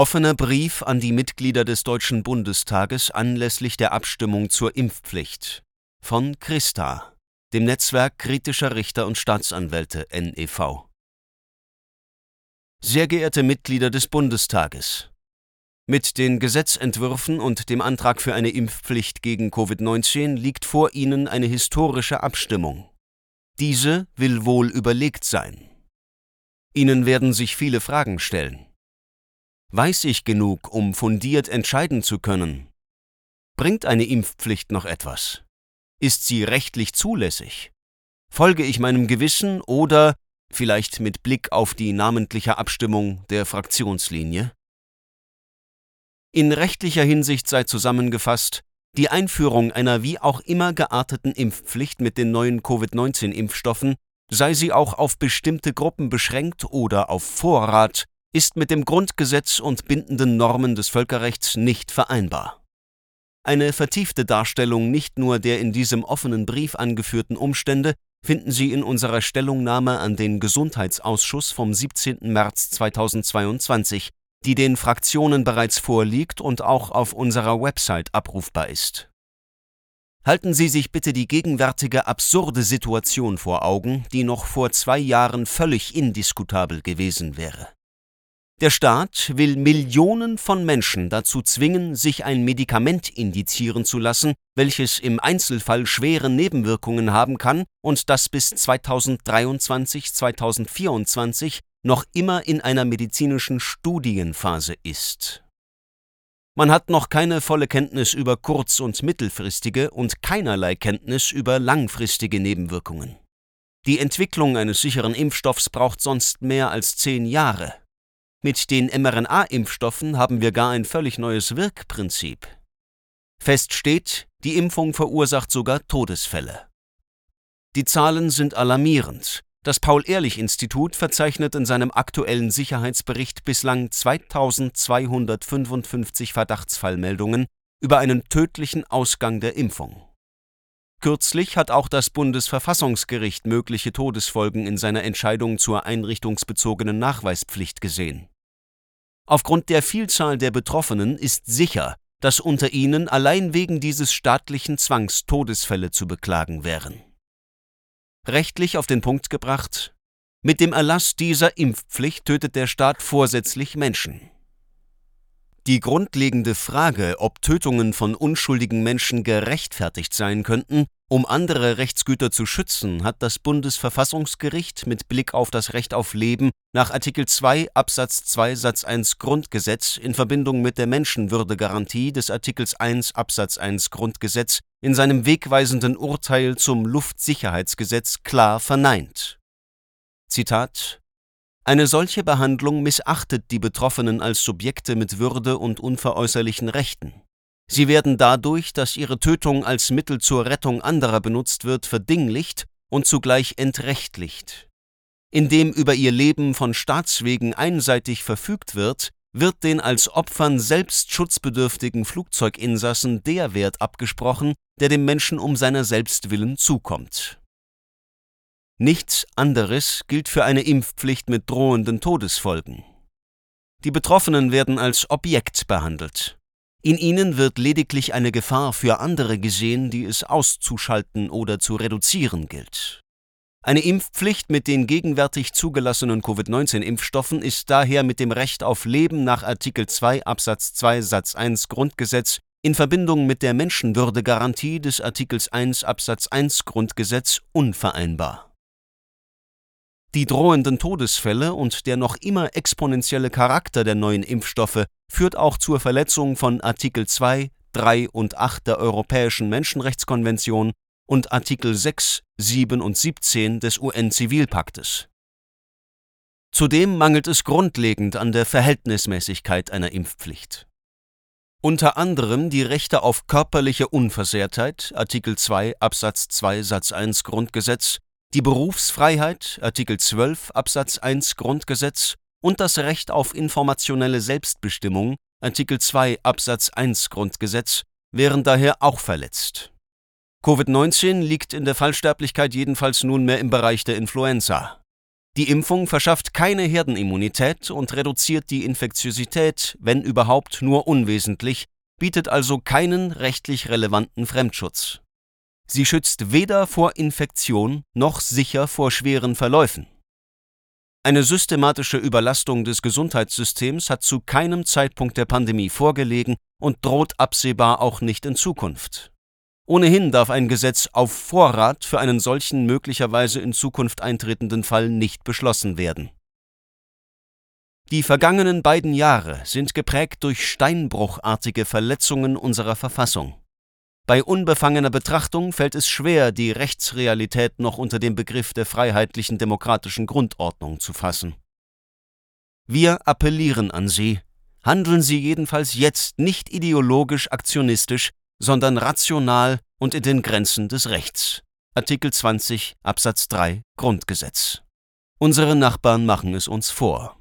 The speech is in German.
Offener Brief an die Mitglieder des Deutschen Bundestages anlässlich der Abstimmung zur Impfpflicht von Christa, dem Netzwerk kritischer Richter und Staatsanwälte NEV. Sehr geehrte Mitglieder des Bundestages, mit den Gesetzentwürfen und dem Antrag für eine Impfpflicht gegen Covid-19 liegt vor Ihnen eine historische Abstimmung. Diese will wohl überlegt sein. Ihnen werden sich viele Fragen stellen. Weiß ich genug, um fundiert entscheiden zu können? Bringt eine Impfpflicht noch etwas? Ist sie rechtlich zulässig? Folge ich meinem Gewissen oder, vielleicht mit Blick auf die namentliche Abstimmung, der Fraktionslinie? In rechtlicher Hinsicht sei zusammengefasst, die Einführung einer wie auch immer gearteten Impfpflicht mit den neuen Covid-19-Impfstoffen, sei sie auch auf bestimmte Gruppen beschränkt oder auf Vorrat, ist mit dem Grundgesetz und bindenden Normen des Völkerrechts nicht vereinbar. Eine vertiefte Darstellung nicht nur der in diesem offenen Brief angeführten Umstände finden Sie in unserer Stellungnahme an den Gesundheitsausschuss vom 17. März 2022, die den Fraktionen bereits vorliegt und auch auf unserer Website abrufbar ist. Halten Sie sich bitte die gegenwärtige absurde Situation vor Augen, die noch vor zwei Jahren völlig indiskutabel gewesen wäre. Der Staat will Millionen von Menschen dazu zwingen, sich ein Medikament indizieren zu lassen, welches im Einzelfall schwere Nebenwirkungen haben kann und das bis 2023, 2024 noch immer in einer medizinischen Studienphase ist. Man hat noch keine volle Kenntnis über kurz- und mittelfristige und keinerlei Kenntnis über langfristige Nebenwirkungen. Die Entwicklung eines sicheren Impfstoffs braucht sonst mehr als zehn Jahre. Mit den mRNA-Impfstoffen haben wir gar ein völlig neues Wirkprinzip. Fest steht, die Impfung verursacht sogar Todesfälle. Die Zahlen sind alarmierend. Das Paul-Ehrlich-Institut verzeichnet in seinem aktuellen Sicherheitsbericht bislang 2255 Verdachtsfallmeldungen über einen tödlichen Ausgang der Impfung. Kürzlich hat auch das Bundesverfassungsgericht mögliche Todesfolgen in seiner Entscheidung zur einrichtungsbezogenen Nachweispflicht gesehen. Aufgrund der Vielzahl der Betroffenen ist sicher, dass unter ihnen allein wegen dieses staatlichen Zwangs Todesfälle zu beklagen wären rechtlich auf den Punkt gebracht, mit dem Erlass dieser Impfpflicht tötet der Staat vorsätzlich Menschen. Die grundlegende Frage, ob Tötungen von unschuldigen Menschen gerechtfertigt sein könnten, um andere Rechtsgüter zu schützen, hat das Bundesverfassungsgericht mit Blick auf das Recht auf Leben nach Artikel 2 Absatz 2 Satz 1 Grundgesetz in Verbindung mit der Menschenwürdegarantie des Artikels 1 Absatz 1 Grundgesetz in seinem wegweisenden Urteil zum Luftsicherheitsgesetz klar verneint. Zitat Eine solche Behandlung missachtet die Betroffenen als Subjekte mit Würde und unveräußerlichen Rechten. Sie werden dadurch, dass ihre Tötung als Mittel zur Rettung anderer benutzt wird, verdinglicht und zugleich entrechtlicht. Indem über ihr Leben von Staatswegen einseitig verfügt wird, wird den als Opfern selbst schutzbedürftigen Flugzeuginsassen der Wert abgesprochen, der dem Menschen um seiner selbst willen zukommt. Nichts anderes gilt für eine Impfpflicht mit drohenden Todesfolgen. Die Betroffenen werden als Objekt behandelt. In ihnen wird lediglich eine Gefahr für andere gesehen, die es auszuschalten oder zu reduzieren gilt. Eine Impfpflicht mit den gegenwärtig zugelassenen Covid-19-Impfstoffen ist daher mit dem Recht auf Leben nach Artikel 2 Absatz 2 Satz 1 Grundgesetz in Verbindung mit der Menschenwürdegarantie des Artikels 1 Absatz 1 Grundgesetz unvereinbar. Die drohenden Todesfälle und der noch immer exponentielle Charakter der neuen Impfstoffe führt auch zur Verletzung von Artikel 2, 3 und 8 der Europäischen Menschenrechtskonvention und Artikel 6, 7 und 17 des UN-Zivilpaktes. Zudem mangelt es grundlegend an der Verhältnismäßigkeit einer Impfpflicht. Unter anderem die Rechte auf körperliche Unversehrtheit Artikel 2 Absatz 2 Satz 1 Grundgesetz, die Berufsfreiheit Artikel 12 Absatz 1 Grundgesetz und das Recht auf informationelle Selbstbestimmung Artikel 2 Absatz 1 Grundgesetz wären daher auch verletzt Covid-19 liegt in der Fallsterblichkeit jedenfalls nunmehr im Bereich der Influenza. Die Impfung verschafft keine Herdenimmunität und reduziert die Infektiosität, wenn überhaupt nur unwesentlich, bietet also keinen rechtlich relevanten Fremdschutz. Sie schützt weder vor Infektion noch sicher vor schweren Verläufen. Eine systematische Überlastung des Gesundheitssystems hat zu keinem Zeitpunkt der Pandemie vorgelegen und droht absehbar auch nicht in Zukunft. Ohnehin darf ein Gesetz auf Vorrat für einen solchen möglicherweise in Zukunft eintretenden Fall nicht beschlossen werden. Die vergangenen beiden Jahre sind geprägt durch steinbruchartige Verletzungen unserer Verfassung. Bei unbefangener Betrachtung fällt es schwer, die Rechtsrealität noch unter dem Begriff der freiheitlichen demokratischen Grundordnung zu fassen. Wir appellieren an Sie, handeln Sie jedenfalls jetzt nicht ideologisch aktionistisch, sondern rational und in den Grenzen des Rechts. Artikel 20 Absatz 3 Grundgesetz. Unsere Nachbarn machen es uns vor.